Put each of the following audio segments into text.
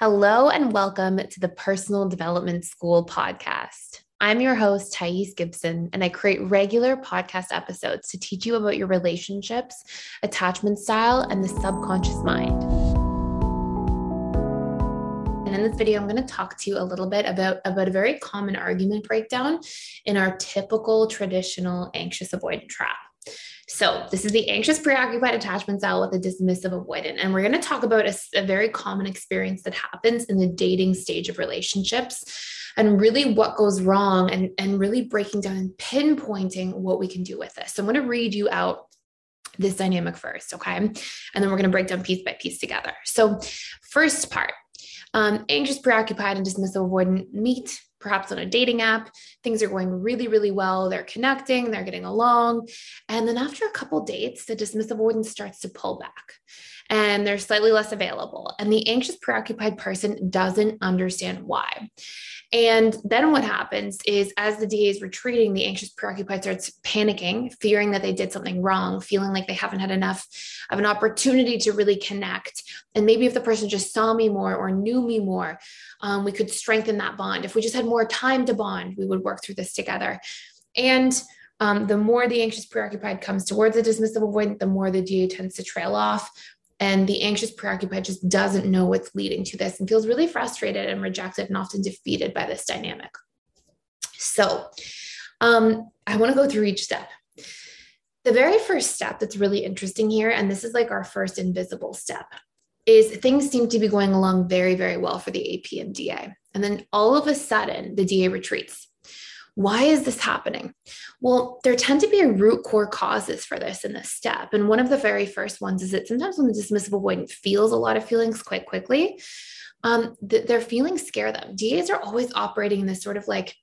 Hello and welcome to the Personal Development School podcast. I'm your host, Thais Gibson, and I create regular podcast episodes to teach you about your relationships, attachment style, and the subconscious mind. And in this video, I'm going to talk to you a little bit about, about a very common argument breakdown in our typical traditional anxious avoidant trap. So, this is the anxious preoccupied attachment style with a dismissive avoidant. And we're going to talk about a, a, very common experience that happens in the dating stage of relationships and really what goes wrong and, and really breaking down and pinpointing what we can do with this. So, I'm going to read you out this dynamic first, okay? And then we're going to break down piece by piece together. So, first part um, anxious, preoccupied, and dismissive avoidant meet perhaps on a dating app. Things are going really, really well. They're connecting, they're getting along. And then after a couple dates, the dismissive avoidance starts to pull back and they're slightly less available. And the anxious, preoccupied person doesn't understand why. And then what happens is, as the DA is retreating, the anxious, preoccupied starts panicking, fearing that they did something wrong, feeling like they haven't had enough of an opportunity to really connect. And maybe if the person just saw me more or knew me more, um, we could strengthen that bond. If we just had more time to bond, we would work through this together. And um, the more the anxious preoccupied comes towards the dismissive avoidant, the more the DA tends to trail off, and the anxious preoccupied just doesn't know what's leading to this and feels really frustrated and rejected and often defeated by this dynamic. So, um, I want to go through each step. The very first step that's really interesting here, and this is like our first invisible step, is things seem to be going along very, very well for the AP and DA. And then all of a sudden, the DA retreats. Why is this happening? Well, there tend to be root core causes for this in this step. And one of the very first ones is that sometimes when the dismissive avoidant feels a lot of feelings quite quickly, um, th- their feelings scare them. DAs are always operating in this sort of like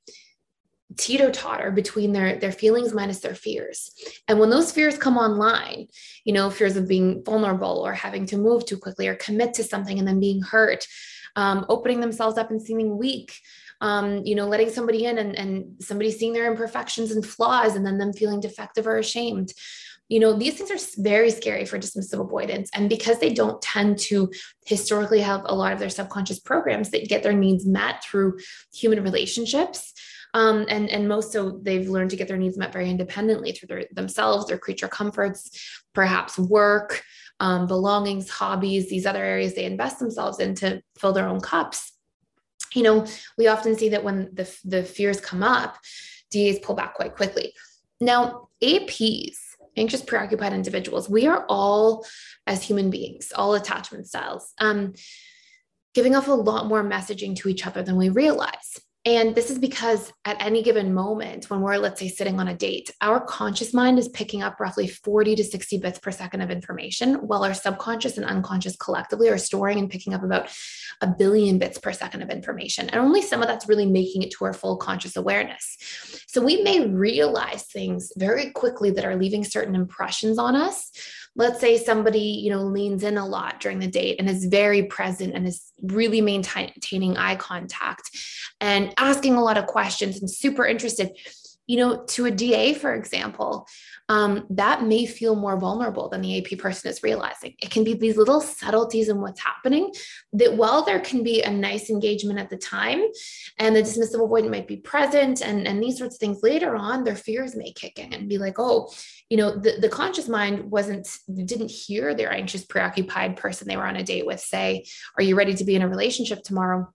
teeter totter between their their feelings minus their fears and when those fears come online you know fears of being vulnerable or having to move too quickly or commit to something and then being hurt um, opening themselves up and seeming weak um, you know, letting somebody in and, and somebody seeing their imperfections and flaws and then them feeling defective or ashamed. You know, these things are very scary for dismissive avoidants. And because they don't tend to historically have a lot of their subconscious programs that get their needs met through human relationships, um, and and most so they've learned to get their needs met very independently through their, themselves, their creature comforts, perhaps work, um, belongings, hobbies, these other areas they invest themselves in to fill their own cups you know, we often see that when the, the fears come up, DAs pull back quite quickly. Now, APs, anxious preoccupied individuals, we are all, as human beings, all attachment styles, um, giving off a lot more messaging to each other than we realize. And this is because at any given moment, when we're, let's say, sitting on a date, our conscious mind is picking up roughly 40 to 60 bits per second of information, while our subconscious and unconscious collectively are storing and picking up about a billion bits per second of information. And only some of that's really making it to our full conscious awareness. So we may realize things very quickly that are leaving certain impressions on us let's say somebody you know leans in a lot during the date and is very present and is really maintaining eye contact and asking a lot of questions and super interested you know to a da for example um, that may feel more vulnerable than the AP person is realizing. It can be these little subtleties in what's happening that while there can be a nice engagement at the time and the dismissive avoidant might be present and, and these sorts of things later on, their fears may kick in and be like, oh, you know, the, the conscious mind wasn't, didn't hear their anxious, preoccupied person they were on a date with say, are you ready to be in a relationship tomorrow?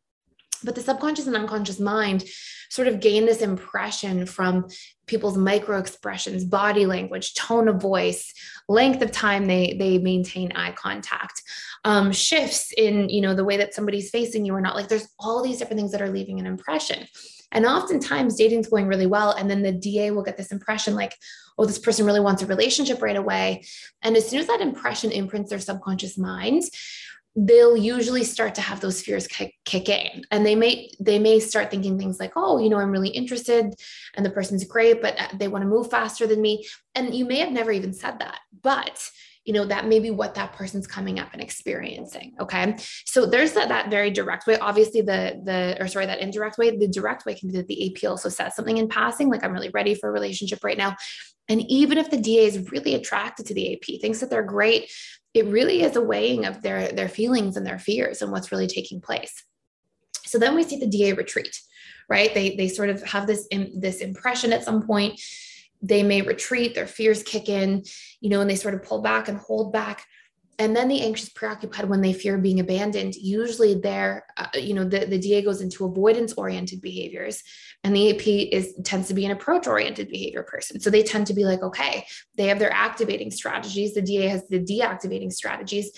But the subconscious and unconscious mind sort of gain this impression from people's micro expressions, body language, tone of voice, length of time they they maintain eye contact, um, shifts in you know the way that somebody's facing you or not. Like there's all these different things that are leaving an impression. And oftentimes dating's going really well. And then the DA will get this impression like, oh, this person really wants a relationship right away. And as soon as that impression imprints their subconscious minds, they'll usually start to have those fears kick, in. And they may they may start thinking things like oh you know i'm really interested and the person's great but uh, they want to move faster than me. And you may have never even said that but you know that may be what that person's coming up and experiencing okay? So there's that, that very direct way. Obviously the the or sorry that indirect way the direct way can be that the ap also says something in passing like i'm really ready for a relationship right now. And even if the da is really attracted to the ap thinks that they're great it really is a weighing mm. of their their feelings and their fears and what's really taking place. So then we see the da retreat right? They they sort of have this in, this impression at some point. They may retreat their fears kick in you know and they sort of pull back and hold back and then the anxious preoccupied when they fear being abandoned usually they're uh, you know the, the da goes into avoidance oriented behaviors and the ap is tends to be an approach oriented behavior person. So they tend to be like okay they have their activating strategies the da has the deactivating strategies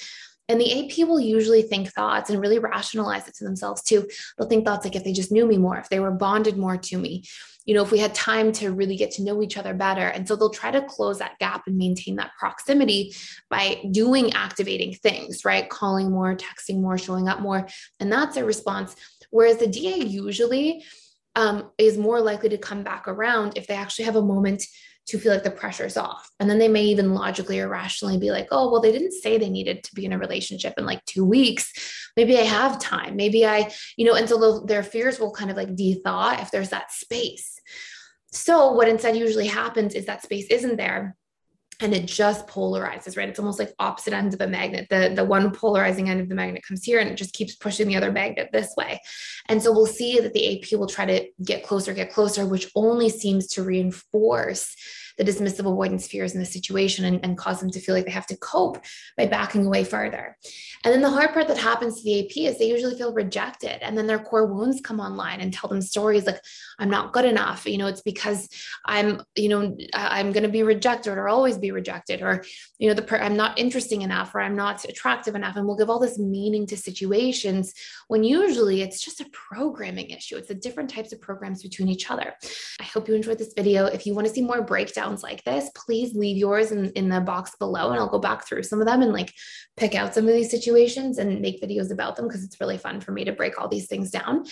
and the AP will usually think thoughts and really rationalize it to themselves too. They'll think thoughts like if they just knew me more, if they were bonded more to me, you know, if we had time to really get to know each other better. And so they'll try to close that gap and maintain that proximity by doing activating things, right? Calling more, texting more, showing up more. And that's a response. Whereas the DA usually um, is more likely to come back around if they actually have a moment to feel like the pressure's off. And then they may even logically or rationally be like, oh, well, they didn't say they needed to be in a relationship in like two weeks. Maybe I have time. Maybe I, you know, and so their fears will kind of like de-thaw if there's that space. So what instead usually happens is that space isn't there and it just polarizes, right? It's almost like opposite ends of a magnet. The, the one polarizing end of the magnet comes here and it just keeps pushing the other magnet this way. And so we'll see that the AP will try to get closer, get closer, which only seems to reinforce the dismissive avoidant's fears in the situation and, and cause them to feel like they have to cope by backing away further. And then the hard part that happens to the AP is they usually feel rejected. And then their core wounds come online and tell them stories like, I'm not good enough. You know, it's because I'm, you know, I'm going to be rejected or always be rejected, or, you know, the per- I'm not interesting enough or I'm not attractive enough. And we'll give all this meaning to situations when usually it's just a programming issue. It's the different types of programs between each other. I hope you enjoyed this video. If you want to see more breakdowns like this, please leave yours in, in the box below and I'll go back through some of them and like pick out some of these situations and make videos about them because it's really fun for me to break all these things down.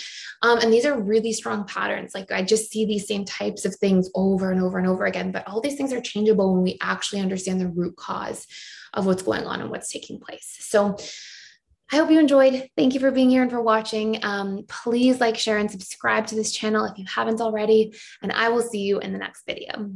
Um, and these are really strong patterns. Like I just see these same types of things over and over and over again, but all these things are changeable when we actually understand the root cause of what's going on and what's taking place. So I hope you enjoyed. Thank you for being here and for watching. Um, please like, share, and subscribe to this channel if you haven't already. And I will see you in the next video.